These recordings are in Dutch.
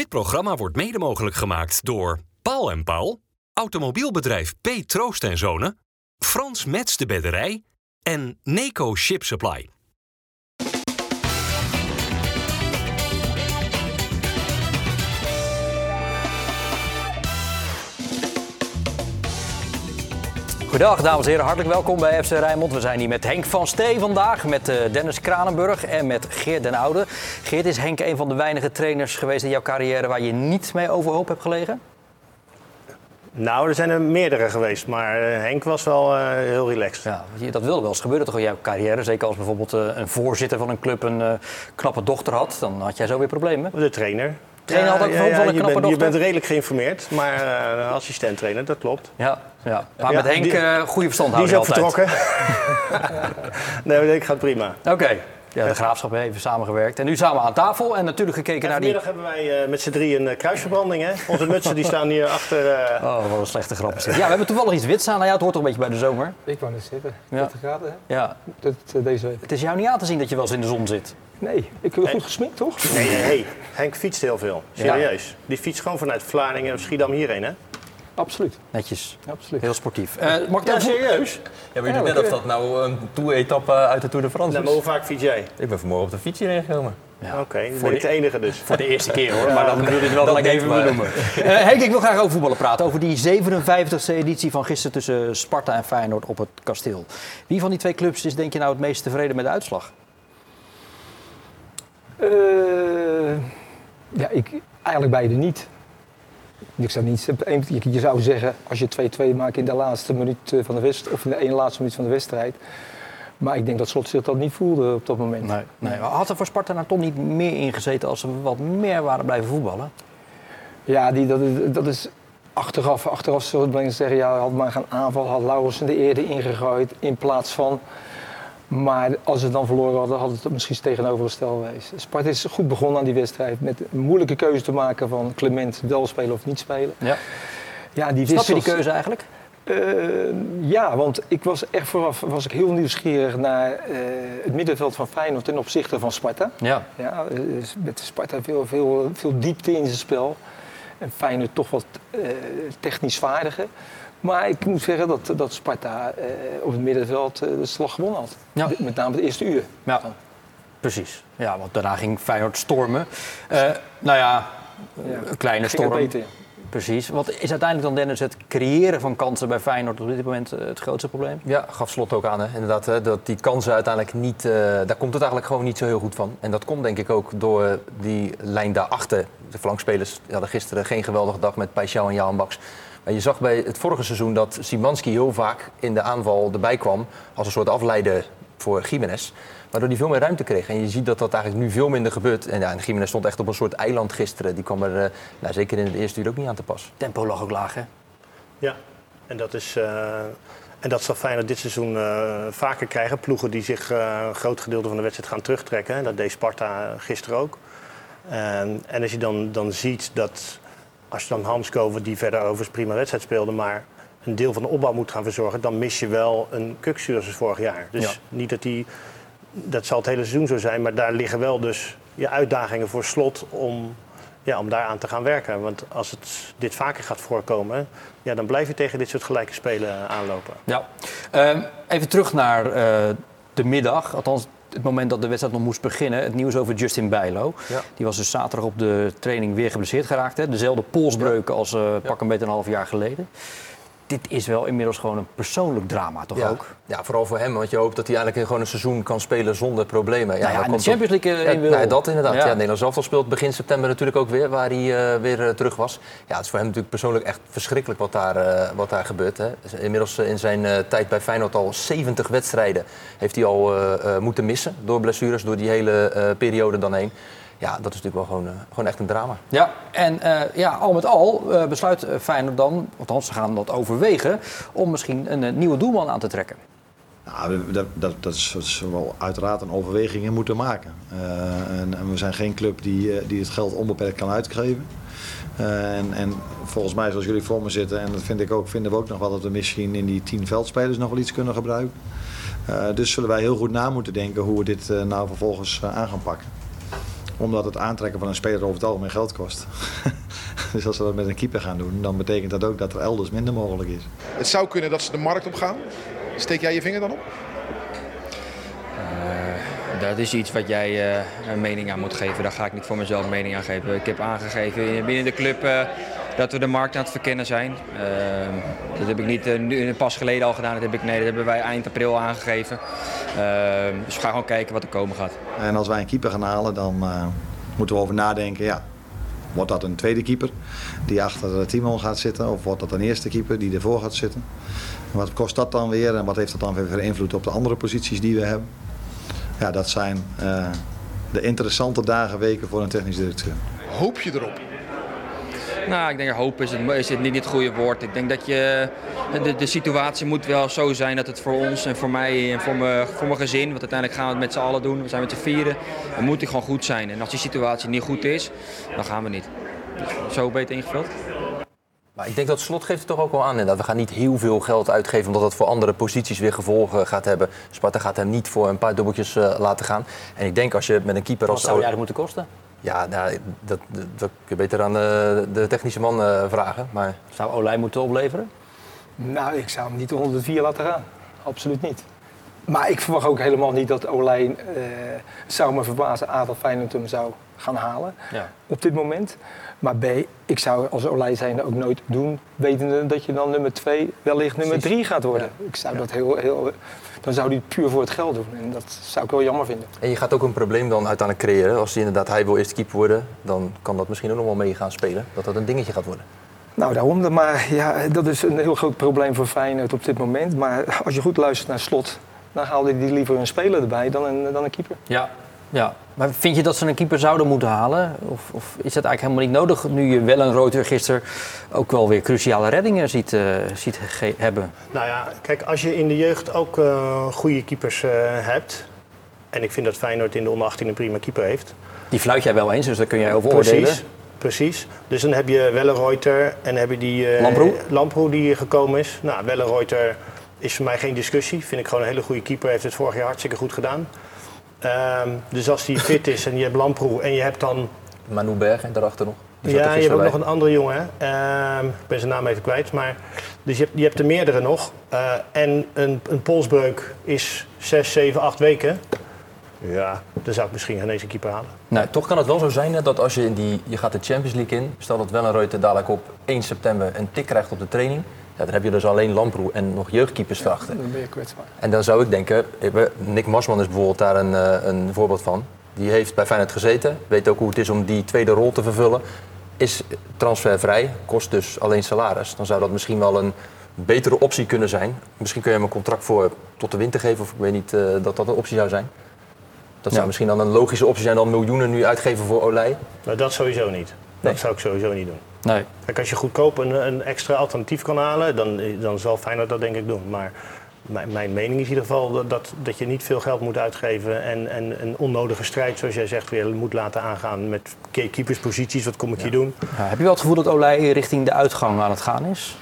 Dit programma wordt mede mogelijk gemaakt door Paul en Paul, automobielbedrijf P. Troost en Zonen, Frans Mets de Bedderij en Neco Ship Supply. Goedendag dames en heren, hartelijk welkom bij FC Rijnmond. We zijn hier met Henk van Stee vandaag, met eh, Dennis Kranenburg en met Geert den Oude. Geert, is Henk een van de weinige trainers geweest in jouw carrière waar je niet mee overhoop hebt gelegen? Nou, er zijn er meerdere geweest, maar eh, Henk was wel eh, heel relaxed. Ja, dat wilde wel eens gebeuren toch in jouw carrière. Zeker als bijvoorbeeld een voorzitter van een club een knappe dochter had, dan had jij zo weer problemen. De trainer. Trainer had ook een je, knappe bent, je bent redelijk geïnformeerd, maar eh assistent-trainer, dat klopt. Ja, ja. maar met Henk die- eh goede verstand Die is houden ook vertrokken. nee, dat gaat prima. Oké, ja, de graafschap heeft even samengewerkt. En nu samen aan tafel en natuurlijk gekeken En naar die... vanmiddag hebben wij eh, met z'n drie een kruisverbranding. Hè? Onze mutsen die staan hier achter. eh, Oh, wat een slechte grap. Ja, we hebben toevallig iets wits aan. Nou ja, het hoort toch een beetje bij de zomer. Ik wou net zitten. Ja. 30 graden, hè? Ja, Dat, eh, deze week. het is jou niet aan te zien dat je wel eens in de zon zit. Nee, ik heb goed gesminkt, toch? Nee, nee, hey, Henk fietst heel veel. Serieus. Die fietst gewoon vanuit Vlaardingen of Schiedam hierheen, hè? Absoluut. Netjes. Absoluut. Heel sportief. Eh mag ik Ja, serieus. Ja, maar je doet net of dat nou een tour-etappe uit de Tour de France Nou, is. maar hoe vaak fiets jij? Ik ben vanmorgen op de fiets hierheen gekomen. Ja. Oké, Voor ik de- de enige dus. Voor de eerste keer hoor, maar dan wil je het wel gelijk denk even benoemen. Eh Henk, ik wil graag over voetballen praten. Over die 57e editie van gisteren tussen Sparta en Feyenoord op het kasteel. Wie van die twee clubs is denk je nou het meest tevreden met de uitslag? Eh, ja, ik, eigenlijk beide niet. Ik zou niet, je zou zeggen, als je 2-2 maakt in de laatste minuut eh, van de wedstrijd, of in de ene laatste minuut van de wedstrijd. Maar ik denk dat Slot zich dat niet voelde op dat moment. Nee. nee. Had er voor Sparta nou toch niet meer ingezeten als ze wat meer waren blijven voetballen? Ja, die, dat, is- dat is achteraf. Achteraf zullen mensen zeggen, ja, had maar gaan aanvallen, had Laurensen de eerder ingegooid in plaats van. Maar als ze dan verloren hadden, had het misschien tegenovergesteld geweest. Sparta is goed begonnen aan die wedstrijd met een moeilijke keuze te maken van Clement wel spelen of niet spelen. Ja. Ja, die Snap je die keuze eigenlijk? eh, ja, want ik was echt vooraf was ik heel nieuwsgierig naar eh, het middenveld van Feyenoord ten opzichte van Sparta. Ja. Ja, eh, met Sparta veel, veel, veel diepte in zijn spel. En Feyenoord toch wat technisch vaardiger. Maar ik moet zeggen dat, dat Sparta eh, op het middenveld eh, de slag gewonnen had. Ja. De- Met name het eerste uur. Ja, precies. Ja, want daarna ging Feyenoord stormen. Eh, nou ja, een kleine Ging het storm. beter. Precies. Wat is uiteindelijk dan Dennis het creëren van kansen bij Feyenoord op dit moment het grootste probleem? Ja, gaf Slot ook aan, hè? inderdaad. Hè, dat die kansen uiteindelijk niet... eh, daar komt het eigenlijk gewoon niet zo heel goed van. En dat komt denk ik ook door die lijn daarachter. De flankspelers hadden gisteren geen geweldige dag met Paixão en Jan Baks. Maar je zag bij het vorige seizoen dat Simanski heel vaak in de aanval erbij kwam... als een soort afleider voor Jiménez. Waardoor hij veel meer ruimte kreeg. En je ziet dat dat eigenlijk nu veel minder gebeurt. En, ja, en Jiménez stond echt op een soort eiland gisteren. Die kwam er eh, nou, zeker in het eerste uur ook niet aan te pas. Tempo lag ook laag, hè? Ja, en dat, is, eh, en dat zal Feyenoord dit seizoen eh, vaker krijgen. Ploegen die zich eh, een groot gedeelte van de wedstrijd gaan terugtrekken. En Dat deed Sparta gisteren ook. En, en als je dan, dan ziet dat, als je dan Hanskover, die verder overigens prima wedstrijd speelde, maar een deel van de opbouw moet gaan verzorgen, dan mis je wel een kukstuur zoals vorig jaar. Dus Ja. niet dat die, dat zal het hele seizoen zo zijn, maar daar liggen wel dus je uitdagingen voor slot om, ja, om daaraan te gaan werken. Want als het dit vaker gaat voorkomen, ja, dan blijf je tegen dit soort gelijke spelen aanlopen. Ja. Ehm, even terug naar eh, de middag. Althans, het moment dat de wedstrijd nog moest beginnen. Het nieuws over Justin Bijlo. Ja. Die was dus zaterdag op de training weer geblesseerd geraakt. Hè? Dezelfde polsbreuken als eh, pak een beetje een half jaar geleden. Dit is wel inmiddels gewoon een persoonlijk drama, toch ja. ook? Ja, vooral voor hem, want je hoopt dat hij eigenlijk gewoon een seizoen kan spelen zonder problemen. Ja, nou ja, in de Champions League eh, Ja, in wil. nou, dat inderdaad. Ja. Ja. Nederlands elftal speelt begin september natuurlijk ook weer, waar hij eh, weer eh, terug was. Ja, het is voor hem natuurlijk persoonlijk echt verschrikkelijk wat daar, wat daar gebeurt. Hè. Dus Inmiddels in zijn tijd bij Feyenoord al 70 wedstrijden heeft hij al moeten missen door blessures, door die hele periode dan heen. Ja, dat is natuurlijk wel gewoon, eh, gewoon echt een drama. Ja, en eh, ja, al met al eh, besluit Feyenoord dan, althans ze gaan dat overwegen, om misschien een, nieuwe doelman aan te trekken. Nou, dat, dat, dat is, dat is wel uiteraard een overweging in moeten maken. Eh, en, en we zijn geen club die, eh, die het geld onbeperkt kan uitgeven. Eh, en, en volgens mij, zoals jullie voor me zitten, en dat vind ik ook, vinden we ook nog wel dat we misschien in die tien veldspelers nog wel iets kunnen gebruiken. Eh, dus zullen wij heel goed na moeten denken hoe we dit eh, nou vervolgens aan gaan pakken. Omdat het aantrekken van een speler over het algemeen geld kost. dus als we dat met een keeper gaan doen, dan betekent dat ook dat er elders minder mogelijk is. Het zou kunnen dat ze de markt op gaan. Steek jij je vinger dan op? Dat is iets wat jij eh, een mening aan moet geven. Daar ga ik niet voor mezelf een mening aan geven. Ik heb aangegeven binnen de club eh, dat we de markt aan het verkennen zijn. Ehm, dat heb ik niet eh, nu pas geleden al gedaan. Dat, heb ik, nee, dat hebben wij eind april aangegeven. Ehm, dus we gaan gewoon kijken wat er komen gaat. En als wij een keeper gaan halen, dan eh, moeten we over nadenken. Ja, wordt dat een tweede keeper die achter Timon gaat zitten? Of wordt dat een eerste keeper die ervoor gaat zitten? En wat kost dat dan weer? En wat heeft dat dan weer voor invloed op de andere posities die we hebben? Ja, dat zijn eh, de interessante dagen, weken voor een technisch directeur. Hoop je erop? Nou, ik denk hoop is het, is het niet het goede woord. Ik denk dat je, de, de situatie moet wel zo zijn dat het voor ons en voor mij en voor mijn, voor mijn gezin, want uiteindelijk gaan we het met z'n allen doen, we zijn met z'n vieren, dan moet die gewoon goed zijn. En als die situatie niet goed is, dan gaan we niet. Zo beter ingevuld. Maar ik denk dat Slot geeft het toch ook wel aan. inderdaad. We gaan niet heel veel geld uitgeven omdat dat voor andere posities weer gevolgen gaat hebben. Sparta gaat hem niet voor een paar dubbeltjes eh, laten gaan. En ik denk als je met een keeper Wat als... zou jij dat moeten kosten? Ja, nou, dat, dat, dat kun je beter aan de, de technische man eh, vragen. Maar Zou Olij moeten opleveren? Nou, ik zou hem niet de vier laten gaan. Absoluut niet. Maar ik verwacht ook helemaal niet dat Olij, eh zou me verbazen, A, dat Feyenoord hem zou gaan halen Ja. op dit moment. Maar B, ik zou als Olij zijnde ook nooit doen, wetende dat je dan nummer 2 wellicht nummer Precies. 3 gaat worden. Ik zou dat heel, heel, dan zou hij het puur voor het geld doen. En dat zou ik wel jammer vinden. En je gaat ook een probleem dan uiteindelijk creëren. Als hij inderdaad hij wil eerst keeper worden, dan kan dat misschien ook nog wel mee gaan spelen. Dat dat een dingetje gaat worden. Nou, daarom. Maar ja, dat is een heel groot probleem voor Feyenoord op dit moment. Maar als je goed luistert naar Slot, dan haalde hij liever een speler erbij dan een, dan een keeper. Ja. ja. Maar vind je dat ze een keeper zouden moeten halen? Of, of is dat eigenlijk helemaal niet nodig nu je wel een Reuter gisteren ook wel weer cruciale reddingen ziet, eh, ziet hebben? Nou ja, kijk, als je in de jeugd ook eh, goede keepers eh, hebt. En ik vind dat Feyenoord in de onder 18 een prima keeper heeft. Die fluit jij wel eens, dus daar kun jij over oordelen. Precies, precies. Dus dan heb je Wellenreuter en heb je die Lamproe? Lamproe die gekomen is. Nou, Wellenreuter is voor mij geen discussie. Vind ik gewoon een hele goede keeper. Heeft het vorig jaar hartstikke goed gedaan. Ehm, dus als die fit is en je hebt Lamproe en je hebt dan... Manu Bergen daarachter nog. Die Ja, je hebt ook nog een andere jongen. hè. Ehm, ik ben zijn naam even kwijt. Maar, dus je hebt, je hebt er meerdere nog. Eh, en een, een polsbreuk is 6, 7, 8 weken. Ja, dan zou ik misschien geen eens een keeper halen. Nou, toch kan het wel zo zijn hè, dat als je in die, je gaat de Champions League in, stel dat Wellenreuter dadelijk op 1 september een tik krijgt op de training, ja, dan heb je dus alleen Lamproe en nog jeugdkeepers erachter. Dan ben je kwetsbaar. En dan zou ik denken, eh, Nick Marsman is bijvoorbeeld daar een, eh, een voorbeeld van. Die heeft bij Feyenoord gezeten, weet ook hoe het is om die tweede rol te vervullen. Is transfervrij, kost dus alleen salaris. Dan zou dat misschien wel een betere optie kunnen zijn. Misschien kun je hem een contract voor tot de winter geven, of ik weet niet eh, dat dat een optie zou zijn. Dat zou Ja. misschien dan een logische optie zijn dan miljoenen nu uitgeven voor Olij. Nou, dat sowieso niet. Nee. Dat zou ik sowieso niet doen. Nee. Kijk, als je goedkoop een, een extra alternatief kan halen, dan, dan zal Feyenoord dat denk ik doen. Maar mijn, mijn mening is in ieder geval dat, dat, dat je niet veel geld moet uitgeven en, en een onnodige strijd, zoals jij zegt, weer moet laten aangaan met ke- keepersposities. Wat kom ik hier doen? Ja, heb je wel het gevoel dat Olij richting de uitgang aan het gaan is?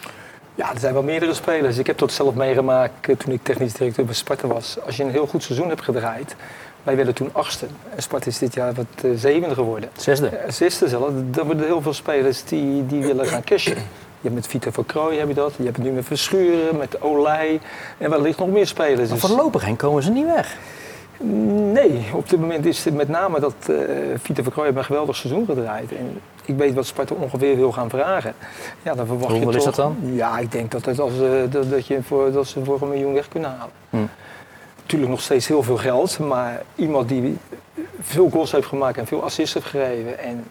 Ja, er zijn wel meerdere spelers. Ik heb dat zelf meegemaakt eh, toen ik technisch directeur bij Sparta was. Als je een heel goed seizoen hebt gedraaid, wij werden toen achtste. En Sparta is dit jaar wat eh, zevende geworden. Zesde. Eh, Zesde zelf. Dan worden heel veel spelers die, die willen gaan cashen. Je hebt met Vita van Krooi heb je dat. Je hebt het nu met Verschuren, met Olij. En wellicht nog meer spelers. Maar Dus- voorlopig heen komen ze niet weg. Nee, op dit moment is het met name dat eh Vita van Krooi heeft een geweldig seizoen gedraaid. En ik weet wat Sparta ongeveer wil gaan vragen. Ja, dan verwacht je Hoeveel is toch... dat dan? Ja, ik denk dat, het als, dat, dat, je voor, dat ze voor een miljoen weg kunnen halen. Hm. Natuurlijk nog steeds heel veel geld, maar iemand die veel goals heeft gemaakt en veel assists heeft gegeven en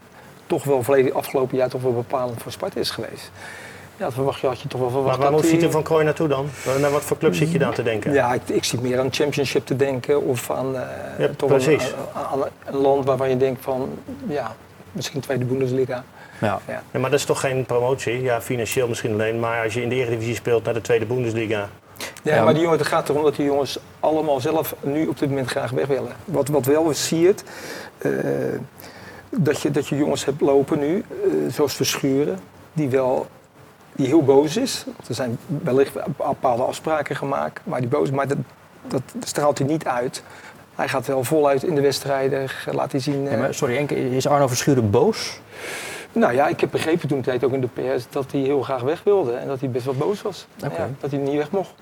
toch wel volledig afgelopen jaar toch wel bepalend voor Sparta is geweest. Ja, dat verwacht je, had je toch wel verwacht Maar waar moet Vito van Krooi naartoe dan? Naar wat voor club zit je dan te denken? ja, ik, ik zie meer aan championship te denken of aan, eh, Ja, toch een, precies. aan- aan een land waarvan je denkt van, ja, misschien tweede Bundesliga. Ja. Ja. Ja, maar dat is toch geen promotie? Ja, financieel misschien alleen. Maar als je in de Eredivisie speelt naar de Tweede Bundesliga. Ja, maar die jongen, het gaat erom dat die jongens allemaal zelf nu op dit moment graag weg willen. Wat, wat wel je het, eh, dat, je, dat je jongens hebt lopen nu, eh, zoals Verschuren, die wel die heel boos is. Er zijn wellicht bepaalde afspraken gemaakt, maar die boos, maar dat, dat straalt hij niet uit. Hij gaat wel voluit in de wedstrijden, laat hij zien. Ja, eh, maar sorry Henk, is Arno Verschuren boos? Nou ja, ik heb begrepen toen tijd ook in de PS dat hij heel graag weg wilde. En dat hij best wel boos was. Ja, dat hij niet weg mocht.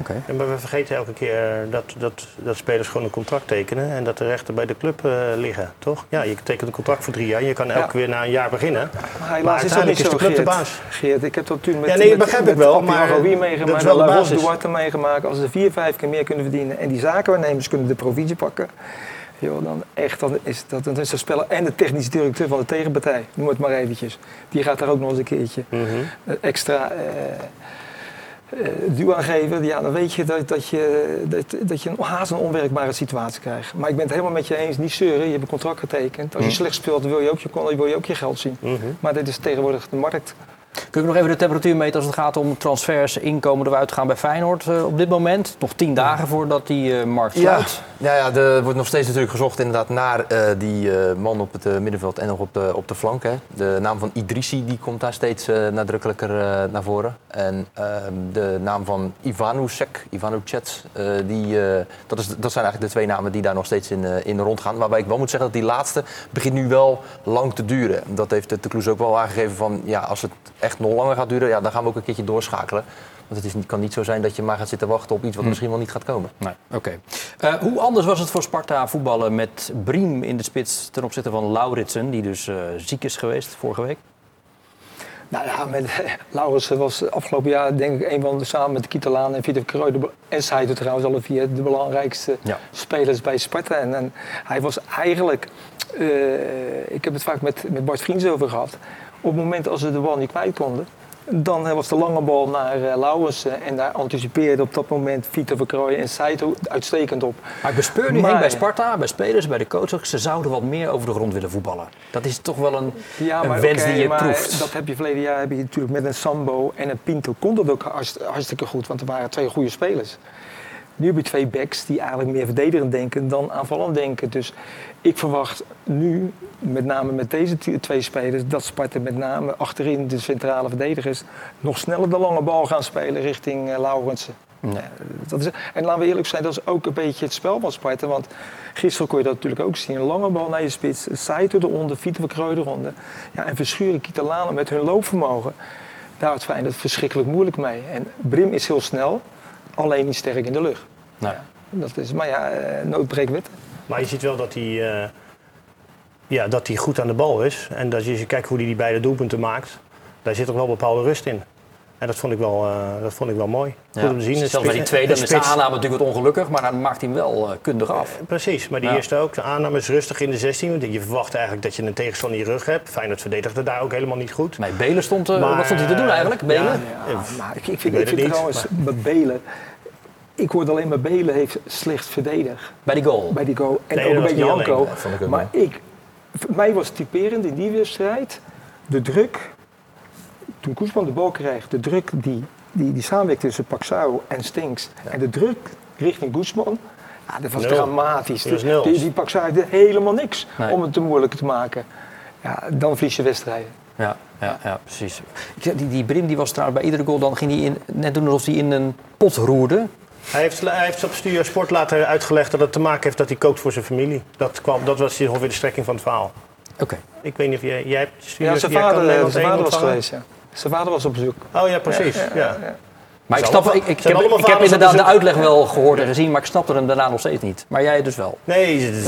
Oké. Ja, maar we vergeten elke keer dat, dat, dat spelers gewoon een contract tekenen en dat de rechten bij de club eh, liggen, toch? Ja, je tekent een contract voor drie jaar, je kan elke Ja. keer na een jaar beginnen. Maar helaas Maar is dat niet uiteindelijk is zo, de club de Geert. baas. Geert, ik heb dat toen met, Ja, nee, dat met, begrijp met ik wel, maar dat meegemaakt, met de basis. Duarte meegemaakt. Als ze vier, vijf keer meer kunnen verdienen en die zakenwaarnemers kunnen de provisie pakken, joh, dan echt, dan is dat dan is de speler en de technische directeur van de tegenpartij, noem het maar eventjes. Die gaat daar ook nog eens een keertje Mhm. eh, extra eh, duw aan geven, ja, dan weet je dat, dat je dat, dat je een haast een onwerkbare situatie krijgt. Maar ik ben het helemaal met je eens, niet zeuren, je hebt een contract getekend. Als je slecht speelt, wil je ook je, wil je, ook je geld zien. Mhm. Maar dit is tegenwoordig de markt. Kun je nog even de temperatuur meten als het gaat om transfers, inkomen, eruit gaan bij Feyenoord eh, op dit moment? Nog tien dagen voordat die eh, markt sluit. ja, ja, er wordt nog steeds natuurlijk gezocht inderdaad naar eh, die man op het middenveld en nog op de, op de flank. Hè. De naam van Idrissi die komt daar steeds nadrukkelijker naar voren. En ehm, de naam van Ivanusek, Ivanucet, die, dat, is, dat zijn eigenlijk de twee namen die daar nog steeds in, in rondgaan. Waarbij ik wel moet zeggen dat die laatste begint nu wel lang te duren. Dat heeft de Kloes ook wel aangegeven van ja, als het echt nog langer gaat duren, ja, dan gaan we ook een keertje doorschakelen. Want het is, niet- kan niet zo zijn dat je maar gaat zitten wachten op iets wat misschien wel niet gaat komen. Nee, oké. Eh, hoe anders was het voor Sparta voetballen met Briem in de spits ten opzichte van Lauritsen, die dus eh, ziek is geweest vorige week? Nou ja, met, Laurens was afgelopen jaar denk ik een van de, samen met Kietelaan en Vito be- en Saito trouwens alle vier de belangrijkste Ja. spelers bij Sparta. En, en hij was eigenlijk, eh, ik heb het vaak met, met Bart Vriends over gehad, op het moment als ze de bal niet kwijt konden, dan was de lange bal naar uh, en daar anticipeerde op dat moment Vito Verkrooyen en Saito uitstekend op. Maar ik bespeur nu Maar- bij Sparta, bij spelers, bij de coach ook, ze zouden wat meer over de grond willen voetballen. Dat is toch wel een, Ja, een maar wens die je maar proeft. Dat heb je verleden jaar heb je natuurlijk met een Sambo en een Pinto kon dat ook hartst- hartstikke goed, want er waren twee goede spelers. Nu heb je twee backs die eigenlijk meer verdedigend denken dan aanvallend denken. Dus ik verwacht nu, met name met deze twee spelers, dat Sparta met name achterin de centrale verdedigers nog sneller de lange bal gaan spelen richting eh, Laurensen. Ja, dat is, en laten we eerlijk zijn, dat is ook een beetje het spel van Sparta. Want gisteren kon je dat natuurlijk ook zien. Een lange bal naar je spits, Saito eronder, Vito van Kreu eronder. Ja, en verschuren Kitalanen met hun loopvermogen. Daar had Feyenoord verschrikkelijk moeilijk mee. En Brim is heel snel, alleen niet sterk in de lucht. Nou, Dat is, maar ja, eh, nood breekt wetten. Maar je ziet wel dat hij, eh, ja, dat hij goed aan de bal is. En dat je, als je kijkt hoe hij die beide doelpunten maakt, daar zit toch wel bepaalde rust in. En dat vond ik wel, eh, dat vond ik wel mooi. Goed ja. om te zien. Zelfs bij die tweede, is de aanname natuurlijk wat ongelukkig, maar dan maakt hij hem wel eh, kundig af. Precies, maar die Ja. eerste ook. De aanname is rustig in de 16. Want je verwacht eigenlijk dat je een tegenstander in je rug hebt. Feyenoord verdedigde daar ook helemaal niet goed. Nee, Belen stond, eh, Maar, wat stond hij te doen eigenlijk? Belen? ja, Ja, maar ik, ik vind, ik het vind niet, trouwens, met Belen... Ik hoorde alleen maar Belen heeft slecht verdedigd. Bij die goal. bij die goal. En Nee, ook dat een beetje. Dat ook Maar ik, voor mij was typerend in die wedstrijd de druk. Toen Koesman de bal kreeg, de druk die, die, die samenwerkt tussen Paxao en Stinks. En de druk richting Koesman. Ja, dat was Nul. dramatisch. Was Die, die, die Paxao deed helemaal niks Nee. om het te moeilijk te maken. Ja, dan verlies je wedstrijden. Ja, ja, ja precies. Die, die Brim die was trouwens bij iedere goal, dan ging hij in, net doen alsof hij in een pot roerde. Hij heeft, hij heeft op Studio Sport later uitgelegd dat het te maken heeft dat hij kookt voor zijn familie. Dat, kwam, dat was ongeveer de strekking van het verhaal. Oké. Ik weet niet of jij... jij hebt Studio, Ja, zijn vader, Nederland zijn 1 vader was ontvangen? geweest. Ja. Zijn vader was op bezoek. Oh ja, precies. Ja, Maar ik snap, ik, ik, heb, ik heb inderdaad de uitleg wel gehoord en gezien, maar ik snapte hem daarna nog steeds niet. Maar jij dus wel. Nee,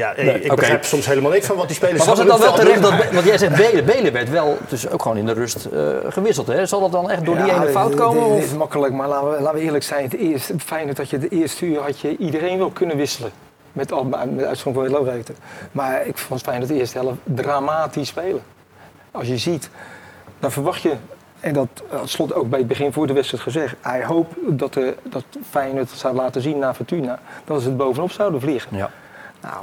het ja, ik oké. begrijp soms helemaal niks van wat die spelers Maar was het dan wel terecht dat, want jij zegt Belen, Belen werd wel dus ook gewoon in de rust eh, gewisseld. Hè? Zal dat dan echt door die ene fout komen? Dit, of? is makkelijk, maar laten we, laten we eerlijk zijn. Het eerste, fijn dat je de eerste uur had je iedereen wel kunnen wisselen. Met, al, met uitzondering van Lowreten. Maar ik vond het fijn dat de eerste helft dramatisch spelen. Als je ziet, dan verwacht je, en dat had slot ook bij het begin voor de wedstrijd gezegd. Hij hoopt dat, de, dat Feyenoord zou laten zien naar Fortuna. Dat ze het bovenop zouden vliegen. Ja. Nou,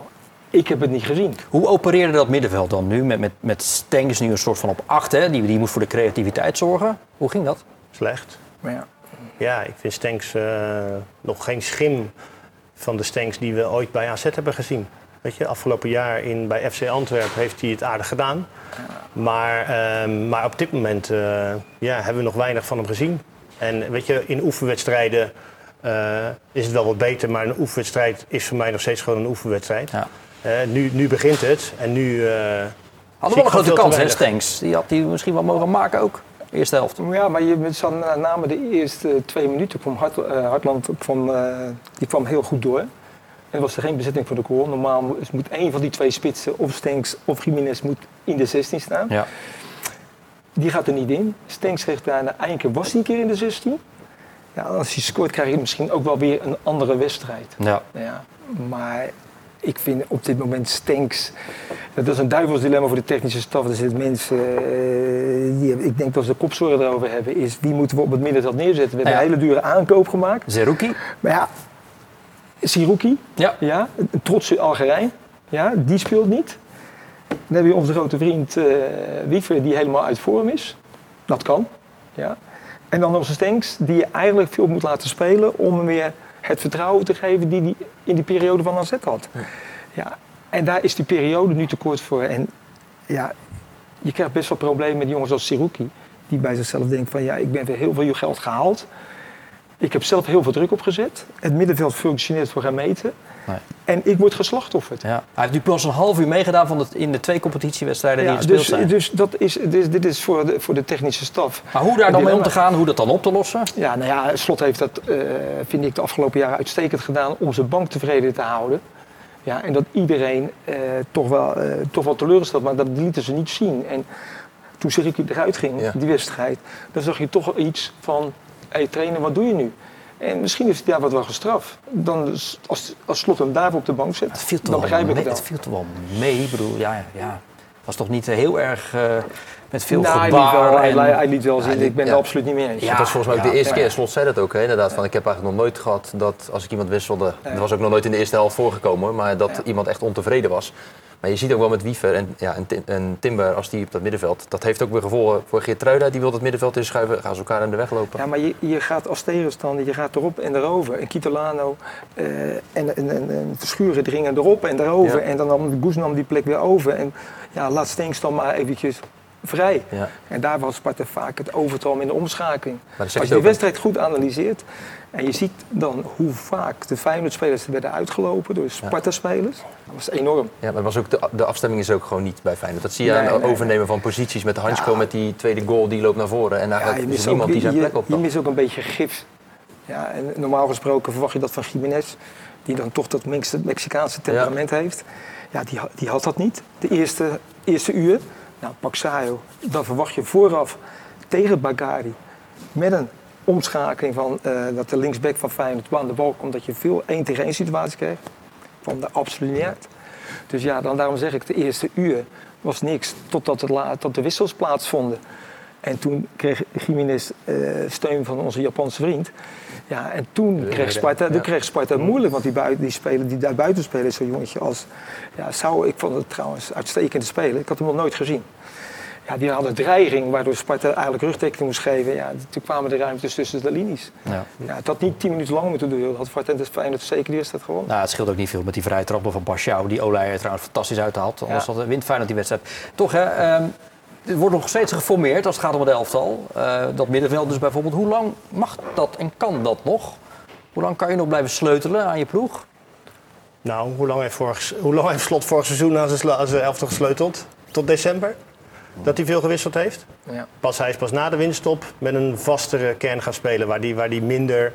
ik heb het niet gezien. Hoe opereerde dat middenveld dan nu? Met, met, met Stenks nu een soort van op acht, hè? Die, die moet voor de creativiteit zorgen. Hoe ging dat? Slecht. Maar ja. Ja, ik vind Stenks eh, nog geen schim van de Stenks die we ooit bij AZ hebben gezien. Weet je, afgelopen jaar in, bij FC Antwerpen heeft hij het aardig gedaan. Maar, ehm, maar op dit moment eh, ja, hebben we nog weinig van hem gezien. En weet je, in oefenwedstrijden eh, is het wel wat beter. Maar een oefenwedstrijd is voor mij nog steeds gewoon een oefenwedstrijd. Ja. Eh, nu, nu begint het en nu... eh, Hadden wel een grote kans, hè. Stenks? Die had die misschien wel mogen maken ook. Eerste helft. Ja, maar je met zo'n met name de eerste twee minuten kwam Hart, eh, Hartland kwam, eh, die kwam heel goed door. En was er geen bezetting voor de goal. Normaal moet, moet één van die twee spitsen, of Stenks of Jiménez, moet in de 16 staan. Ja. Die gaat er niet in. Stenks kreeg daarna eindelijk was hij een keer in de 16. Ja, als hij scoort krijg je misschien ook wel weer een andere wedstrijd. Ja. Ja, maar ik vind op dit moment Stenks. Dat is een duivels dilemma voor de technische staf. Er zitten mensen, eh, die, ik denk dat ze de kopzorgen erover hebben, is wie moeten we op het middenveld neerzetten. We hebben Ja. een hele dure aankoop gemaakt. Zerouki. Maar ja, Sirouki, Ja. ja, een trotse Algerijn, ja, die speelt niet. Dan heb je onze grote vriend eh Wiever die helemaal uit vorm is. Dat kan. Ja. En dan onze Stenks die je eigenlijk veel moet laten spelen om hem weer het vertrouwen te geven die hij in die periode van AZ had. Ja. En daar is die periode nu te kort voor. En ja, je krijgt best wel problemen met jongens als Sirouki. Die bij zichzelf denkt van ja, ik ben weer heel veel geld gehaald. Ik heb zelf heel veel druk opgezet. Het middenveld functioneert voor geen meter. Nee. En ik word geslachtofferd. Ja. Hij heeft nu pas een half uur meegedaan van de, in de twee competitiewedstrijden die Ja, gespeeld dus, zijn. dus dat is, dus dit is voor de, voor de technische staf. maar hoe daar dan mee om te gaan, hoe dat dan op te lossen? Ja, nou ja, Slot heeft dat, eh, vind ik, de afgelopen jaren uitstekend gedaan om zijn bank tevreden te houden. Ja, en dat iedereen eh, toch, wel, eh, toch wel teleurgesteld, maar dat lieten ze niet zien. En toen Siriki eruit ging, Ja. die wedstrijd, dan zag je toch iets van, hey, trainer, wat doe je nu? En misschien is hij daar wat wel gestraft. Dan, als, als Slot hem daar op de bank zet, Het dan wel begrijp ik mee. het wel. Het viel toch wel mee. Ik bedoel, ja, ja. Het was toch niet heel erg eh, met veel Nou, hij, liet gebaar. wel, en- hij liet wel zien, Ja, ik ben ja. het absoluut niet mee eens. Ja. dat was volgens mij ook ja, de eerste ja. keer. Slot zei dat ook, hè, inderdaad. Van, ik heb eigenlijk nog nooit gehad dat als ik iemand wisselde... Ja. Dat was ook nog nooit in de eerste helft voorgekomen, maar dat Ja. iemand echt ontevreden was. Maar je ziet ook wel met Wiever en, ja, en, Tim- en Timber als die op dat middenveld. Dat heeft ook weer gevolgen voor Geertruida. Die wil het middenveld inschuiven. Gaan ze elkaar in de weg lopen. Ja, maar je, je gaat als tegenstander, je gaat erop en erover. En Kitolano eh, en, en, en, en Verschuren dringen erop en erover. Ja. En dan nam Goes nam die plek weer over. En ja, laat Stenks dan maar eventjes vrij. Ja. En daar was Sparta vaak het overtal in de omschakeling. Als je de wedstrijd goed analyseert en je ziet dan hoe vaak de Feyenoord-spelers er werden uitgelopen door Sparta-spelers, dat was enorm. Ja, maar was ook de, de afstemming is ook gewoon niet bij Feyenoord. Dat zie je Nee, aan het nee, nee. overnemen van posities met Hansko Ja. met die tweede goal die loopt naar voren. En je is niemand die zijn plek op je mist ook een beetje gif. Ja, en normaal gesproken verwacht je dat van Jiménez, die dan toch dat Mex- Mexicaanse temperament heeft. Ja, die, die had dat niet. De eerste, eerste uur, nou, Paxayo, dan verwacht je vooraf tegen Bagari met een omschakeling van eh, dat de linksback van Feyenoord aan de bal komt, dat je veel 1 tegen 1 situaties krijgt. Kwam daar absoluut niet. Dus ja, dan, daarom zeg ik, de eerste uur was niks totdat la- tot de wissels plaatsvonden. En toen kreeg Jiménez eh, steun van onze Japanse vriend. Ja, en toen kreeg Sparta, toen kreeg Sparta het moeilijk, want die, buiten, die, speler, die daar buiten spelen zo'n jongetje als... Ja, zou, ik vond het trouwens uitstekend spelen. Ik had hem nog nooit gezien. Ja, die hadden dreiging, waardoor Sparta eigenlijk rugdekking moest geven. Ja, toen kwamen de ruimtes tussen de linies. Ja. Ja, het had niet tien minuten lang moeten duren. Had Sparta en Feyenoord zeker eerste wedstrijd gewonnen. Nou, het scheelt ook niet veel met die vrije trappen van Paschau, die Olij er trouwens fantastisch uithaalt. Anders Ja. had wint Feyenoord die wedstrijd. Toch, hè, ehm, er wordt nog steeds geformeerd als het gaat om het elftal. Eh, dat middenveld dus bijvoorbeeld. Hoe lang mag dat en kan dat nog? Hoe lang kan je nog blijven sleutelen aan je ploeg? Nou, hoe lang heeft, vorig, hoe lang heeft Slot vorig seizoen aan zijn, aan zijn elftal gesleuteld? Tot december? Dat hij veel gewisseld heeft? Ja. Pas, hij is pas na de winststop met een vastere kern gaan spelen... waar die, waar die minder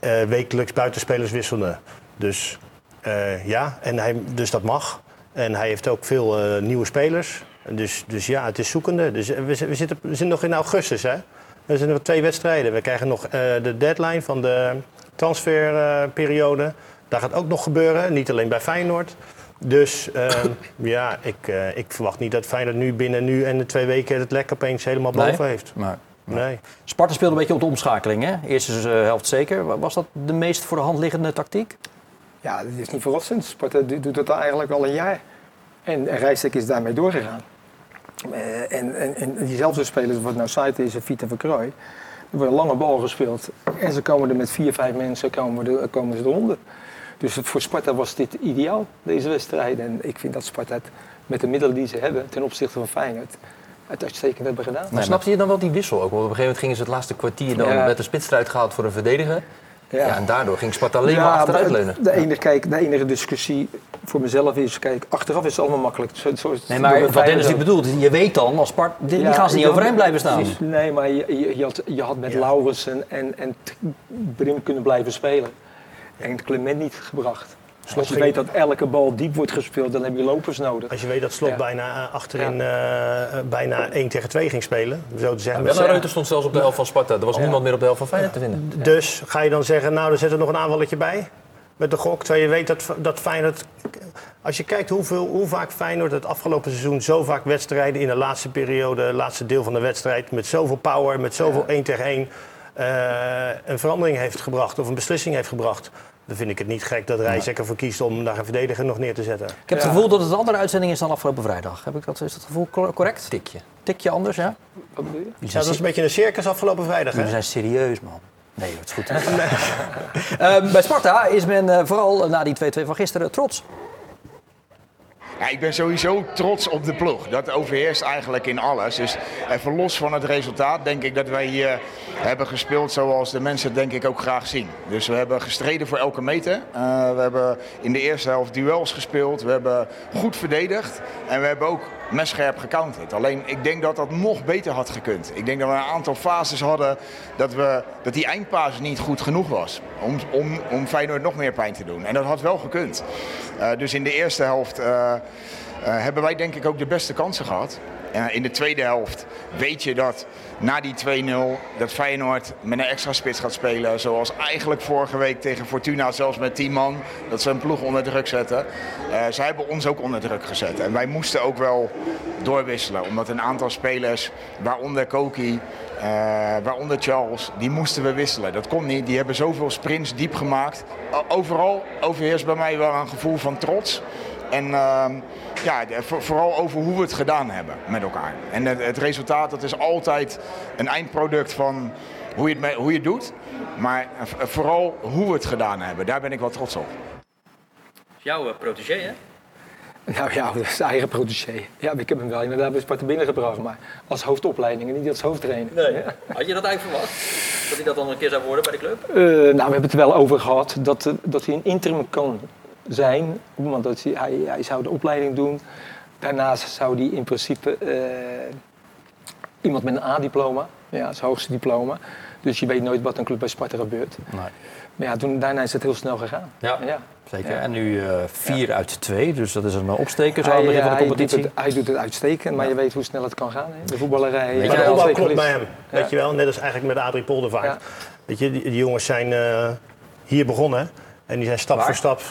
eh, wekelijks buitenspelers wisselde. Dus eh, ja, en hij, dus dat mag. En hij heeft ook veel nieuwe spelers. Dus, dus ja, het is zoekende. Dus eh, we, zi- we, zitten, we zitten nog in augustus, hè? Er zijn nog twee wedstrijden. We krijgen nog eh, de deadline van de transferperiode. Daar gaat ook nog gebeuren, niet alleen bij Feyenoord. Dus ehm, ja, ik, eh, ik verwacht niet dat Feyenoord nu binnen nu en de twee weken het lek opeens helemaal Nee? boven heeft. Maar, Nee. Sparta speelde een beetje op de omschakeling, hè? Eerste helft zeker. Wa- Was dat de meest voor de hand liggende tactiek? Ja, dat is niet verrassend. Sparta do- doet dat eigenlijk al een jaar. En, en Rijstek is daarmee doorgegaan. Eh, en, en, en diezelfde spelers, wat nou Saite is en Vita van Krooi, er wordt een lange bal gespeeld. En ze komen er met vier, vijf mensen komen, komen ze eronder. Dus voor Sparta was dit ideaal, deze wedstrijd. En ik vind dat Sparta het met de middelen die ze hebben ten opzichte van Feyenoord het uitstekend hebben gedaan. Maar snapte je dan wel die wissel ook? Want op een gegeven moment gingen ze het laatste kwartier dan Ja. met de spits eruit gehaald voor een verdediger. Ja. en daardoor ging Sparta alleen maar achteruit leunen. De enige, kijk, de enige discussie voor mezelf is, kijk, achteraf is het allemaal makkelijk. Zo, zo Nee, maar wat Dennis nu bedoelt, je weet dan als Spart, die, Ja, gaan ze niet overeind blijven staan. precies. Nee, maar je, je, je had, je had met Ja. En, en T- Brim kunnen blijven spelen. En Clement niet gebracht. Als je ging- weet dat elke bal diep wordt gespeeld, dan heb je lopers nodig. Als je weet dat Slot Ja. bijna eh, achterin eh, eh, bijna 1 tegen 2 ging spelen, zo te zeggen. Bella Reuter stond zelfs op de helft van Sparta. Er was niemand meer op de helft van Feyenoord te vinden. Dus ga je dan zeggen, nou, dan zetten we nog een aanvalletje bij met de gok. Terwijl je weet dat, dat Feyenoord... Als je kijkt hoeveel, hoe vaak Feyenoord het afgelopen seizoen... zo vaak wedstrijden in de laatste periode, het laatste deel van de wedstrijd... met zoveel power, met zoveel 1 tegen 1... een verandering heeft gebracht of een beslissing heeft gebracht... dan vind ik het niet gek dat Rijs ervoor kiest om daar een verdediger nog neer te zetten. Ik heb het Ja. gevoel dat het een andere uitzending is dan afgelopen vrijdag. Heb ik dat, is dat gevoel cor- correct? Tikje. Tikje anders, ja? Wat bedoel je? Ja, dat was een beetje een circus afgelopen vrijdag, hè? zijn serieus, man. Nee, het is goed. Eh, bij Sparta is men eh, vooral na die 2-2 van gisteren trots. Ja, ik ben sowieso trots op de ploeg. Dat overheerst eigenlijk in alles. Dus even los van het resultaat denk ik dat wij hier hebben gespeeld zoals de mensen denk ik ook graag zien. Dus we hebben gestreden voor elke meter. Eh, we hebben in de eerste helft duels gespeeld. We hebben goed verdedigd. En we hebben ook messcherp gecounterd. Alleen ik denk dat dat nog beter had gekund. Ik denk dat we een aantal fases hadden dat, we, dat die eindpaas niet goed genoeg was. Om, om, om Feyenoord nog meer pijn te doen. En dat had wel gekund. Eh, dus in de eerste helft eh, hebben wij denk ik ook de beste kansen gehad. Eh, in de tweede helft weet je dat na die 2-0 dat Feyenoord met een extra spits gaat spelen. Zoals eigenlijk vorige week tegen Fortuna, zelfs met 10 man. Dat ze een ploeg onder druk zetten. Eh, zij hebben ons ook onder druk gezet. En wij moesten ook wel doorwisselen. Omdat een aantal spelers, waaronder Koki, eh, waaronder Charles, die moesten we wisselen. Dat kon niet. Die hebben zoveel sprints diep gemaakt. Overal overheerst bij mij wel een gevoel van trots. En ehm, ja, vooral over hoe we het gedaan hebben met elkaar. En het, het resultaat, dat is altijd een eindproduct van hoe je het, hoe je het doet. Maar eh, vooral hoe we het gedaan hebben, daar ben ik wel trots op. Jouw protégé, hè? Nou ja, dat is eigen protégé. Ja, ik heb hem wel inderdaad bij Sparta binnengebracht, maar als hoofdopleiding en niet als hoofdtrainer. Nee. Ja. Had je dat eigenlijk verwacht? Dat hij dat dan een keer zou worden bij de club? Eh, nou, we hebben het er wel over gehad dat, eh, dat hij een interim kan zijn. Want dat hij, hij, zou de opleiding doen. Daarnaast zou hij in principe eh, iemand met een A-diploma, ja, het hoogste diploma. Dus je weet nooit wat een club bij Sparta gebeurt. Nee. Maar ja, toen, daarna is het heel snel gegaan. Ja. ja. Zeker. Ja. En nu eh vier uit twee, dus dat is een opsteker zo aan het begin van de hij doet competitie. het, hij doet het uitstekend, maar je weet hoe snel het kan gaan. Hè? De voetballerij. Weet Maar je de opbouw klopt bij hem. Weet je wel, net als eigenlijk met Adrie Poldervaart. Weet je, die, die jongens zijn eh, hier begonnen en die zijn stap Waar? voor stap.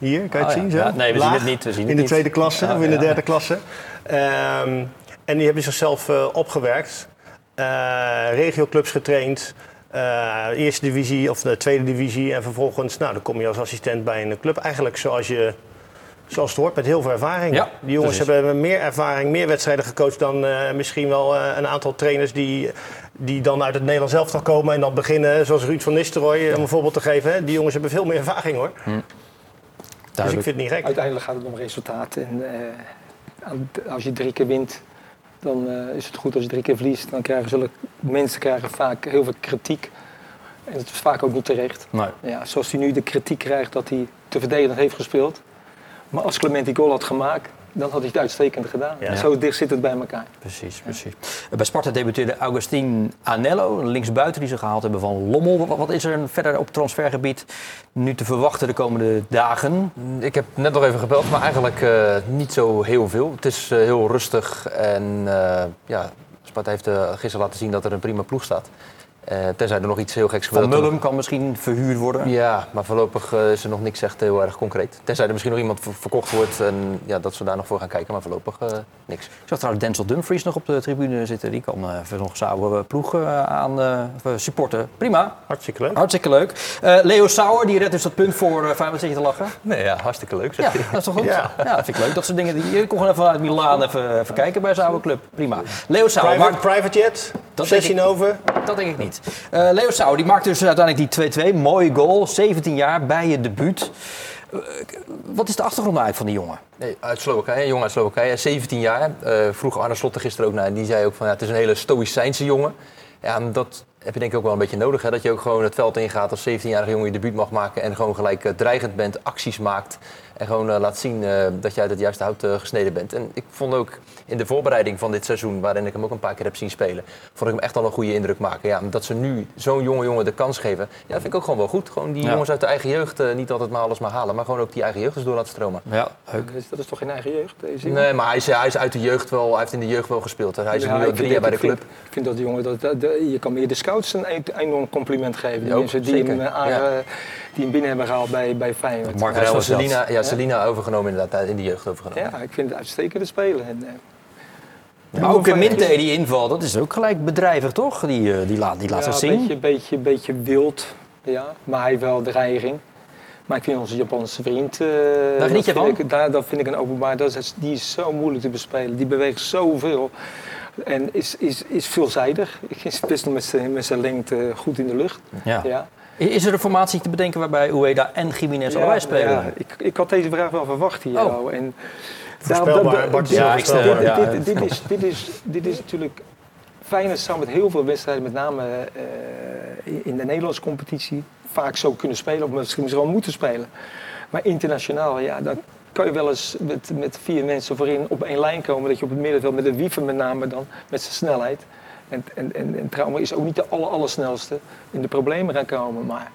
Hier, kan je het Oh, zien? Zo? Ja, nee, we zien het niet, we zien het in de niet. tweede klasse Ja, of in de derde klasse. Ehm, en die hebben zichzelf eh, opgewerkt. Eh regioclubs getraind. eh, eerste divisie of de tweede divisie. En vervolgens, nou, dan kom je als assistent bij een club. Eigenlijk zoals je Zoals het hoort, met heel veel ervaring. Ja, die jongens precies. hebben meer ervaring, meer wedstrijden gecoacht dan misschien wel een aantal trainers die, die dan uit het Nederlands elftal komen en dan beginnen, zoals Ruud van Nistelrooy, om een voorbeeld te geven. Hè. Die jongens hebben veel meer ervaring hoor. Dus ik vind het niet gek. Uiteindelijk gaat het om resultaat. En eh, als je drie keer wint, dan eh, is het goed. Als je drie keer verliest, dan krijgen zulke mensen krijgen vaak heel veel kritiek. En het is vaak ook niet terecht. Nee. Ja, zoals hij nu de kritiek krijgt dat hij te verdedigend heeft gespeeld. Maar als Clement die goal had gemaakt, dan had hij het uitstekend gedaan. Ja. Zo dicht zit het bij elkaar. Precies, precies. Bij Sparta debuteerde Augustin Anello, een linksbuiten die ze gehaald hebben van Lommel. Wat, is er verder op transfergebied nu te verwachten de komende dagen? Ik heb net nog even gebeld, maar eigenlijk eh, niet zo heel veel. Het is eh, heel rustig en eh, ja, Sparta heeft gisteren laten zien dat er een prima ploeg staat. Eh, tenzij er nog iets heel geks Van gebeurt. Mullum kan misschien verhuurd worden. Ja, maar voorlopig eh, is er nog niks echt heel erg concreet. Tenzij er misschien nog iemand ver- verkocht wordt en ja, dat ze daar nog voor gaan kijken, maar voorlopig eh, niks. Ik zag trouwens Denzel Dumfries nog op de tribune zitten. Die kan eh, even nog oude ploeg eh, aan eh, supporten. Prima, Hartstikke leuk. hartstikke leuk. Eh, Leo Sauer, die redt dus dat punt voor uh, Feyenoord. Zit je te lachen? Nee, ja, hartstikke leuk. Ja, dat is toch goed? Ja. Ja. dat vind ik leuk. Dat soort dingen. Die, je kon gewoon even uit Milaan even, even kijken bij oude club. Prima. Leo Sauer, Private, maar private jet, Dat 16 denk over. dat denk ik niet. Eh, Leo Sauer, die maakt dus uiteindelijk die 2-2. Mooie goal, 17 jaar, bij je debuut. Eh, wat is de achtergrond eigenlijk van die jongen? Nee, uit Slowakije, jongen uit Slowakije, 17 jaar. Eh vroeg Arne Slot er gisteren ook naar en die zei ook van ja, het is een hele stoïcijnse jongen. Ja, dat heb je denk ik ook wel een beetje nodig. Hè? Dat je ook gewoon het veld ingaat als 17-jarige jongen je debuut mag maken. En gewoon gelijk dreigend bent, acties maakt. En gewoon eh, laat zien eh, dat je uit het juiste hout eh, gesneden bent. En ik vond ook in de voorbereiding van dit seizoen, waarin ik hem ook een paar keer heb zien spelen, vond ik hem echt al een goede indruk maken. Ja, dat ze nu zo'n jonge jongen de kans geven, ja, dat vind ik ook gewoon wel goed. Gewoon die Ja. jongens uit de eigen jeugd eh, niet altijd maar alles maar halen, maar gewoon ook die eigen jeugd eens door laten stromen. Ja, Dat is, dat is toch geen eigen jeugd? Deze? Nee, maar hij is, hij is uit de jeugd wel, hij heeft in de jeugd wel gespeeld. Hij is Ja, nu al drie jaar bij de vind- club. Ik vind dat die jongen, dat, dat- dat- je kan meer de scouts een e- enorm compliment geven. Die Ja, ook, mensen die zeker. hem, eh, Ja. aange- die hem binnen hebben gehaald bij, bij Feyenoord. Mark Hij. Selina, ja, Selina overgenomen inderdaad, in de jeugd overgenomen. Ja, ik vind het uitstekende spelen. En, eh, Maar ook een Minte die inval, dat is ook gelijk bedrijvig, toch? Die, eh, die laat, die laat ja, zich een zien. beetje, beetje, beetje wild, ja, maar hij heeft wel dreiging. Maar ik vind onze Japanse vriend. eh, Daar geniet je dat vind van? Ik, daar, dat vind ik een openbaar. Dat is, die is zo moeilijk te bespelen. Die beweegt zoveel. En is, is, is veelzijdig. Is best nog met zijn, met zijn lengte goed in de lucht. Ja. Ja. Is er een formatie te bedenken waarbij Ueda en Jiménez allebei spelen? Ja, ik, ik had deze vraag wel verwacht hier. Oh. oh, En dit- is- dit is- dit is natuurlijk... Feyenoord zou met heel veel wedstrijden, met name eh, in de Nederlandse competitie, vaak zo kunnen spelen. Of misschien wel moeten spelen. Maar internationaal, ja, dan kan je wel eens met, met vier mensen voorin op één lijn komen. Dat je op het middenveld met een wiever met name dan, met zijn snelheid. En, en, en, en Trauma is ook niet de aller, allersnelste in de problemen gaan komen. Maar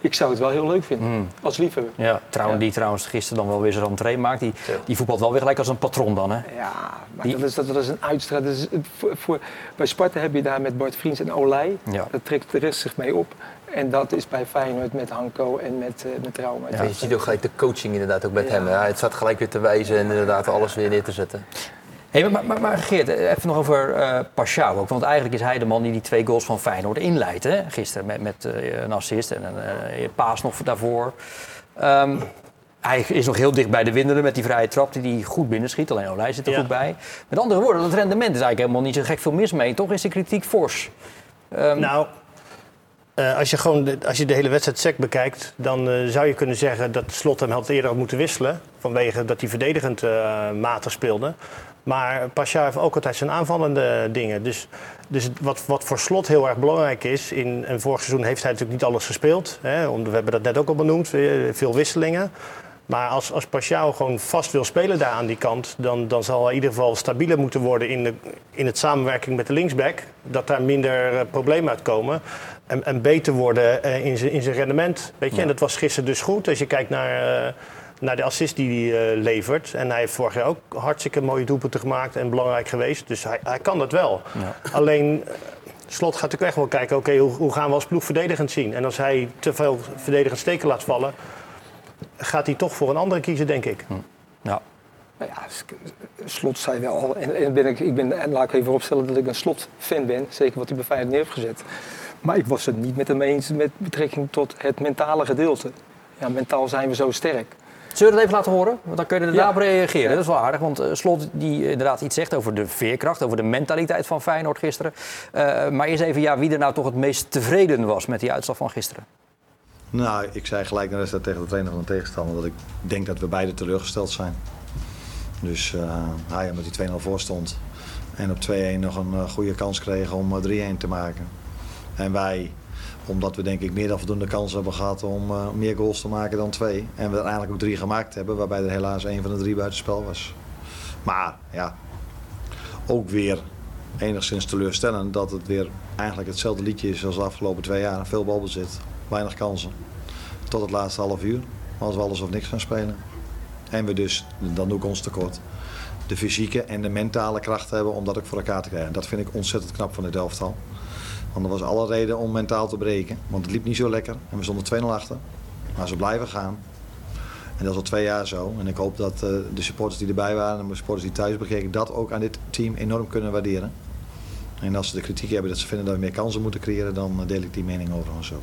ik zou het wel heel leuk vinden, Hmm. als liefhebber. Ja, trouwens, die trouwens gisteren dan wel weer zijn entree maakt. Die, die voetbalt wel weer gelijk als een patron dan, hè? Ja, maar Die- dat, is, dat, dat is een uitstraling. Dat is, voor, voor, bij Sparta heb je daar met Bart Vriends en Olij. Ja. Dat trekt de rest zich mee op. En dat is bij Feyenoord met Hanko en met, uh, met Trauma. Ja, je ziet ook gelijk de coaching inderdaad ook met Ja. hem. hè. Het staat gelijk weer te wijzen en inderdaad alles weer neer te zetten. Hey, maar, maar, maar Geert, even nog over eh Pashao ook. Want eigenlijk is hij de man die die twee goals van Feyenoord inleidt. Hè? Gisteren met, met eh, een assist en een eh, paas nog daarvoor. Ehm, hij is nog heel dicht bij de winnende met die vrije trap die hij goed binnenschiet. Alleen Olij zit er Ja. goed bij. Met andere woorden, dat rendement is eigenlijk helemaal niet zo gek veel mis mee. Toch is de kritiek fors. Ehm, Nou, eh, als, je gewoon de, als je de hele wedstrijd sec bekijkt, dan eh, zou je kunnen zeggen dat Slot hem had eerder had moeten wisselen. Vanwege dat hij verdedigend eh, matig speelde. Maar Pasha heeft ook altijd zijn aanvallende dingen. Dus, dus wat, wat voor Slot heel erg belangrijk is, in een vorig seizoen heeft hij natuurlijk niet alles gespeeld. Hè, om- we hebben dat net ook al benoemd, eh, veel wisselingen. Maar als, als Pashao gewoon vast wil spelen daar aan die kant, dan, dan zal hij in ieder geval stabieler moeten worden in, de, in het samenwerking met de linksback. Dat daar minder eh, problemen uitkomen. En, en beter worden eh, in zijn rendement. Weet je? En dat was gisteren dus goed. Als je kijkt naar, naar de assist die hij eh, levert. En hij heeft vorig jaar ook hartstikke mooie doelpunten gemaakt en belangrijk geweest. Dus hij, hij kan dat wel. Alleen. eh, Slot gaat natuurlijk echt wel kijken, oké, hoe, hoe gaan we als ploeg verdedigend zien? En als hij te veel verdedigend steken laat vallen, gaat hij toch voor een andere kiezen, denk ik. ja. Nou ja, Slot zei wel al. En, en ben ik, ik ben, en laat ik even opstellen dat ik een Slot-fan ben. Zeker wat hij bij Feyenoord neer heeft gezet. Maar ik was het niet met hem eens met betrekking tot het mentale gedeelte. Ja, mentaal zijn we zo sterk. Zullen we dat even laten horen? Want dan kun je er Ja. daarop reageren. Ja. Dat is wel aardig, want eh, Slot die inderdaad iets zegt over de veerkracht, over de mentaliteit van Feyenoord gisteren. Eh, maar eerst even ja, wie er nou toch het meest tevreden was met die uitslag van gisteren. Nou, ik zei gelijk naar de wedstrijd tegen de trainer van de tegenstander dat ik denk dat we beide teleurgesteld zijn. Dus eh hij met die 2-0 voor stond en op 2-1 nog een goede kans kregen om eh, 3-1 te maken. En wij, omdat we denk ik meer dan voldoende kansen hebben gehad om eh, meer goals te maken dan twee. En we er eigenlijk ook drie gemaakt hebben, waarbij er helaas één van de drie buitenspel was. Maar ja, ook weer enigszins teleurstellend dat het weer eigenlijk hetzelfde liedje is als de afgelopen twee jaar. Veel balbezit, weinig kansen. Tot het laatste half uur, als we alles of niks gaan spelen. En we dus, dan doe ik ons tekort, de fysieke en de mentale kracht hebben om dat ook voor elkaar te krijgen. Dat vind ik ontzettend knap van dit elftal. Want er was alle reden om mentaal te breken. Want het liep niet zo lekker en we stonden 2-0 achter. Maar ze blijven gaan. En dat is al twee jaar zo. En ik hoop dat eh, de supporters die erbij waren en de supporters die thuis bekeken, dat ook aan dit team enorm kunnen waarderen. En als ze de kritiek hebben dat ze vinden dat we meer kansen moeten creëren, dan eh, deel ik die mening overigens ook.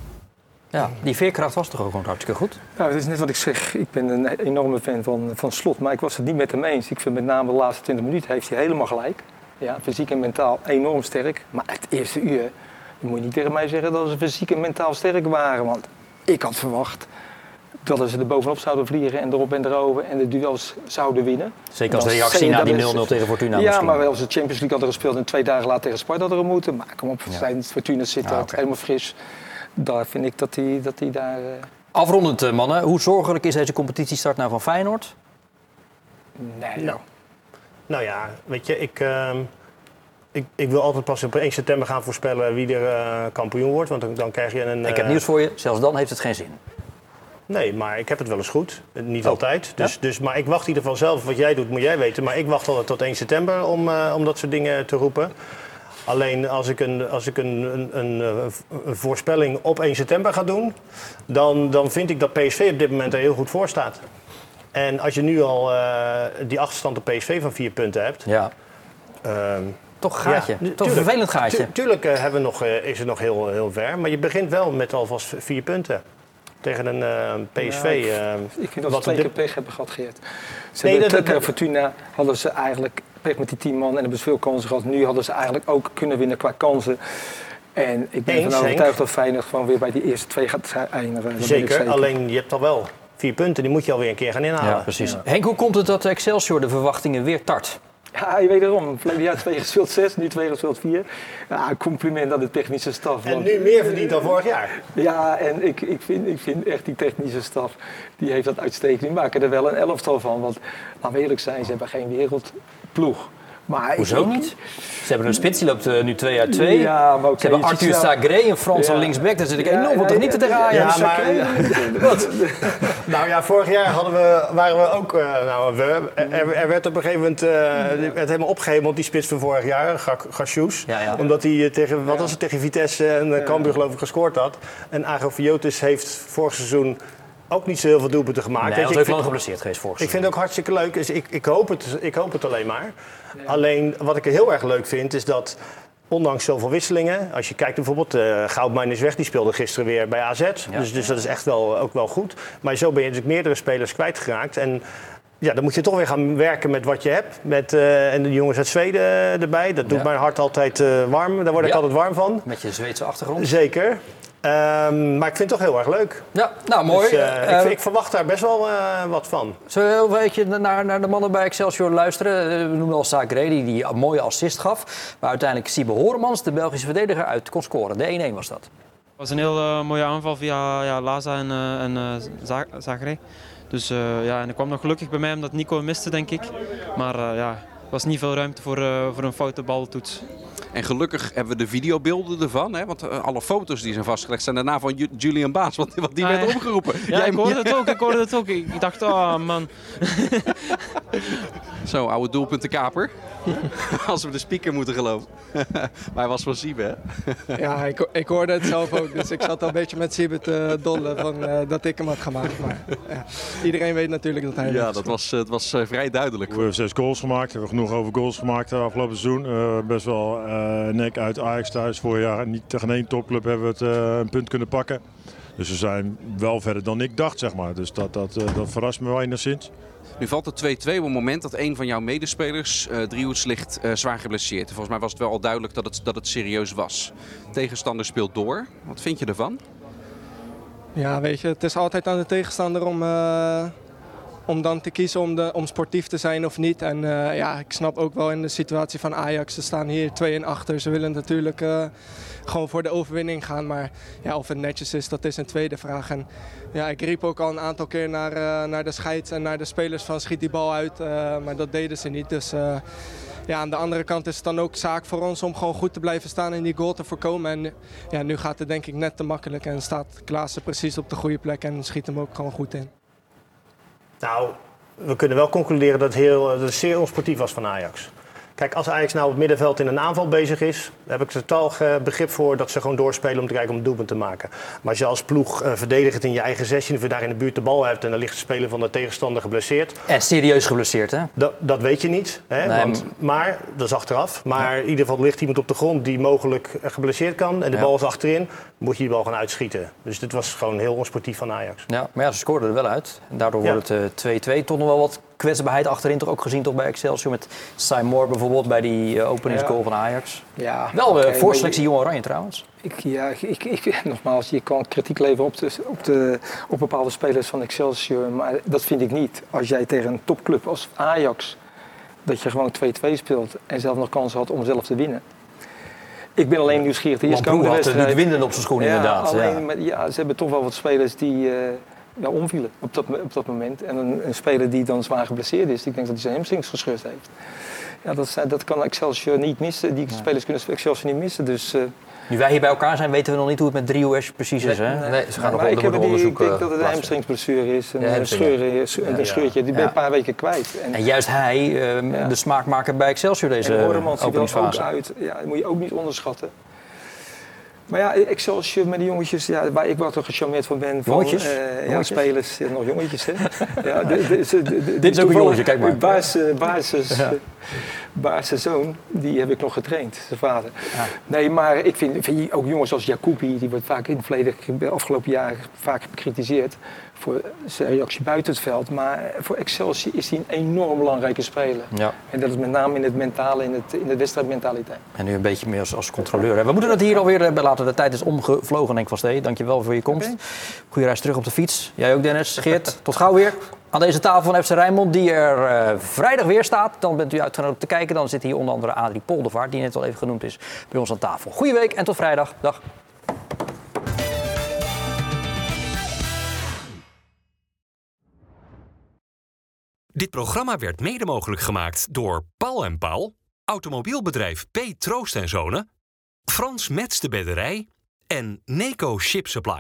Ja, die veerkracht was toch ook gewoon hartstikke goed? Nou, het is net wat ik zeg. Ik ben een enorme fan van, van Slot. Maar ik was het niet met hem eens. Ik vind met name de laatste 20 minuten heeft hij helemaal gelijk. Ja, fysiek en mentaal enorm sterk. Maar het eerste uur, dan moet je niet tegen mij zeggen dat ze fysiek en mentaal sterk waren. Want ik had verwacht dat ze er bovenop zouden vliegen en erop en erover en de duels zouden winnen. Zeker als reactie je, na die 0-0 dat is- tegen Fortuna Ja, misschien. maar wel als ze Champions League hadden gespeeld en twee dagen later tegen Sparta hadden moeten. Maar kom op, Ja. zijn Fortuna zit Ja, er oké. helemaal fris. Daar vind ik dat hij dat die daar... eh, Afrondend, eh, mannen. Hoe zorgelijk is deze competitiestart nou van Feyenoord? nee, Nou, nou ja, weet je, ik, ehm, ik, ik wil altijd pas op 1 september gaan voorspellen wie er eh, kampioen wordt. Want dan, dan krijg je een... Ik heb eh, nieuws voor je. Zelfs dan heeft het geen zin. Nee, maar ik heb het wel eens goed. Eh, Niet Oh. altijd. Dus, dus, maar ik wacht in ieder geval zelf. Wat jij doet, moet jij weten. Maar ik wacht altijd tot 1 september om, om dat soort dingen te roepen. Alleen als ik een, als ik een, een, een, een voorspelling op 1 september ga doen, dan, dan vind ik dat PSV op dit moment er heel goed voor staat. En als je nu al die achterstand op PSV van vier punten hebt. Ja. ehm, Toch gaatje. ja, Toch een tuurlijk. vervelend gaatje. Tu- tuurlijk eh, hebben we nog, eh, is het nog heel, heel ver. Maar je begint wel met alvast vier punten. Tegen een eh, PSV. Ja, ik- eh, Ik vind dat ze wat twee keer pech hebben gehad, Geert. Ze Nee, hebben dat- tegen dat- Fortuna hadden ze eigenlijk pech met die 10 man en hebben ze veel kansen gehad. Nu hadden ze eigenlijk ook kunnen winnen qua kansen. En ik ben ervan overtuigd dat Feyenoord gewoon weer bij die eerste twee gaat eindigen. Zeker, alleen je hebt al wel vier punten. Die moet je alweer een keer gaan inhalen. Ja, precies. Henk, hoe komt het dat Excelsior de verwachtingen weer tart? Ja, je weet erom. Verleden jaar twee gespeeld zes, nu twee gespeeld vier. Ja, compliment aan de technische staf. En want- nu meer verdient dan vorig jaar. Ja, en ik, ik, vind, ik vind echt die technische staf, die heeft dat uitstekend. Die maken er wel een elftal van. Want laten we eerlijk zijn, ze hebben geen wereldploeg. Maar Hoezo ik- niet? Ze hebben een spits die loopt eh, nu 2 uit 2. Ja, maar Ze hebben Arthur Sagré, een Franse Ja. linksback. Daar zit ik Ja, enorm van ja, te genieten ja, maar- Wat? Nou ja, vorig jaar hadden we, waren we ook. eh, nou, we, er, er werd op een gegeven moment eh, er werd helemaal opgehemeld, die spits van vorig jaar, Ga- Gasjoes. Ja, ja. Omdat hij tegen, wat was het, tegen Vitesse en uh, Cambuur geloof ik gescoord had. En Agofiotis heeft vorig seizoen ook niet zo heel veel doelpunten gemaakt. Nee, Weet hij ik ook vind- lang geblesseerd geweest vorig Ik vind het ook hartstikke leuk. Dus ik, ik, hoop het, ik hoop het alleen maar. Alleen wat ik heel erg leuk vind is dat. Ondanks zoveel wisselingen, als je kijkt bijvoorbeeld, eh Goudmijn is weg, die speelde gisteren weer bij AZ. Dus, dus dat is echt wel, ook wel goed. Maar zo ben je natuurlijk meerdere spelers kwijtgeraakt. En ja, dan moet je toch weer gaan werken met wat je hebt. Met, eh, en de jongens uit Zweden erbij. Dat doet Ja. mijn hart altijd eh, warm. Daar word ik Ja. altijd warm van. Met je Zweedse achtergrond. Zeker. Ehm, maar ik vind het toch heel erg leuk. Ja, nou mooi. Dus, eh, ik, ik verwacht daar best wel eh, wat van. Zullen we heel beetje naar, naar de mannen bij Excelsior luisteren? We noemen al Sagré, die, een mooie assist gaf. Maar uiteindelijk Siebe Horemans, de Belgische verdediger, uit kon scoren. De 1-1 was dat. Het was een heel mooie aanval via ja, Laza en, eh en eh, Za- Zagré. Dus eh, ja, en ik kwam nog gelukkig bij mij omdat Nico miste, denk ik. Maar eh, ja, er was niet veel ruimte voor, eh, voor een foute baltoets. En gelukkig hebben we de videobeelden ervan. Hè? Want eh, alle foto's die zijn vastgelegd zijn daarna van Ju- Julian Baas. Want, want die Ah, werd ja. opgeroepen. Ja, ik hoorde het ook, ik hoorde het ook. Ik dacht, oh man. Zo, oude doelpuntenkaper. Als we de speaker moeten geloven. maar hij was van Siebe, hè? Ja, ik, ik hoorde het zelf ook. Dus ik zat al een beetje met Siebe te dollen van, eh, dat ik hem had gemaakt. Maar ja, iedereen weet natuurlijk dat hij Ja, dat was, eh, het was vrij duidelijk. We hebben zes goals gemaakt. We hebben genoeg over goals gemaakt uh, afgelopen seizoen. Uh, best wel uh, nek uit Ajax thuis. Vorig jaar niet tegen één topclub hebben we het uh, een punt kunnen pakken. Dus we zijn wel verder dan ik dacht, zeg maar. Dus dat, dat, uh, dat verrast me wel enigszins. Nu valt het 2-2 op het moment dat een van jouw medespelers, uh, Driehoeds, ligt uh, zwaar geblesseerd. Volgens mij was het wel al duidelijk dat het, dat het serieus was. Tegenstander speelt door. Wat vind je ervan? Ja, weet je, het is altijd aan de tegenstander om, uh, om dan te kiezen om, de, om sportief te zijn of niet. En uh, ja, ik snap ook wel in de situatie van Ajax. Ze staan hier 2 en achter. Ze willen natuurlijk uh, gewoon voor de overwinning gaan. Maar ja, of het netjes is, dat is een tweede vraag. En ja, ik riep ook al een aantal keer naar, uh, naar de scheids en naar de spelers van schiet die bal uit. Maar dat deden ze niet. Dus ja, aan de andere kant is het dan ook zaak voor ons om gewoon goed te blijven staan en die goal te voorkomen. En ja, nu gaat het denk ik net te makkelijk en staat Klaassen precies op de goede plek en schiet hem ook gewoon goed in. Nou, we kunnen wel concluderen dat het, heel, zeer onsportief was van Ajax. Kijk, als Ajax nou op het middenveld in een aanval bezig is, daar heb ik totaal begrip voor dat ze gewoon doorspelen om te kijken om een doelpunt te maken. Maar als je als ploeg uh, verdedigend in je eigen 16 of je daar in de buurt de bal hebt en dan ligt de speler van de tegenstander geblesseerd. En serieus geblesseerd, hè? Dat, dat weet je niet. Hè? Nee, want, maar, dat is achteraf. Maar ja. in ieder geval ligt iemand op de grond die mogelijk geblesseerd kan en de ja. bal is achterin, moet je die bal gaan uitschieten. Dus dit was gewoon heel onsportief van Ajax. Ja, maar ja, ze scoorden er wel uit. En daardoor ja. wordt het 2-2. Uh, toch nog wel wat kwetsbaarheid achterin toch ook gezien toch bij Excelsior met Simon Moore bijvoorbeeld bij die uh, openingsgoal Ja. van Ajax. Ja, Wel eh oké, voorselectie maar Jong Oranje trouwens. Ik, ja, ik, ik, nogmaals, je kan kritiek leveren op, de, op, de, op bepaalde spelers van Excelsior, maar dat vind ik niet. Als jij tegen een topclub als Ajax, dat je gewoon 2-2 speelt en zelf nog kans had om zelf te winnen. Ik ben alleen nieuwsgierig. De Ploeg had wedstrijd. niet winnen op zijn schoen ja, inderdaad. Alleen, ja. Met, ja, ze hebben toch wel wat spelers die eh, ja, omvielen op dat, op dat moment. En een, een speler die dan zwaar geblesseerd is, ik denk dat hij zijn hamstrings gescheurd heeft. Ja, dat, zijn- dat kan Excelsior niet missen. Die spelers kunnen Excelsior niet missen. Dus, eh, Nu wij hier bij elkaar zijn, weten we nog niet hoe het met Driehoes precies is. Hè? Nee, ze gaan nog ik, onder die, onderzoek ik denk dat het een hamstringsblessure is. Een, Ja, eh, hamstring, scheur, een Ja. scheurtje. Die ben je Ja. een paar weken kwijt. En, En juist hij, eh, de smaakmaker bij Excelsior deze en die wil ook uit. Ja, dat moet je ook niet onderschatten. Maar ja, Excelsior met die jongetjes, ja, waar ik wel toch gecharmeerd van ben. Van, Jongetjes? eh, ja, spelers, ja, nog jongetjes. Hè? ja, de, de, ze- de, de- Dit is ook een jongetje, kijk maar. Baas, eh, basis, Ja. eh, basis zoon, die heb ik nog getraind, zijn vader. Nee, maar ik vind, vind je ook jongens als Jacobi, die wordt vaak in het verleden, afgelopen jaren vaak bekritiseerd voor zijn reactie buiten het veld. Maar voor Excelsior is hij een enorm belangrijke speler. Ja. En dat is met name in het mentale, in, het, in de wedstrijdmentaliteit. En nu een beetje meer als, als controleur. hè. We moeten het hier alweer eh, bij laten. De tijd is omgevlogen, Henk van Stee. Dankjewel voor je komst. Goeie reis terug op de fiets. Jij ook, Dennis. Geert, tot gauw weer. Aan deze tafel van FC Rijnmond, die er eh, vrijdag weer staat. Dan bent u uitgenodigd te kijken. Dan zit hier onder andere Adrie Poldervaart, die net al even genoemd is, bij ons aan tafel. Goeie week en tot vrijdag. Dag. Dit programma werd mede mogelijk gemaakt door Paul en Paul, automobielbedrijf P. Troost en Zonen, Frans Mets de Bedderij en Neco Ship Supply.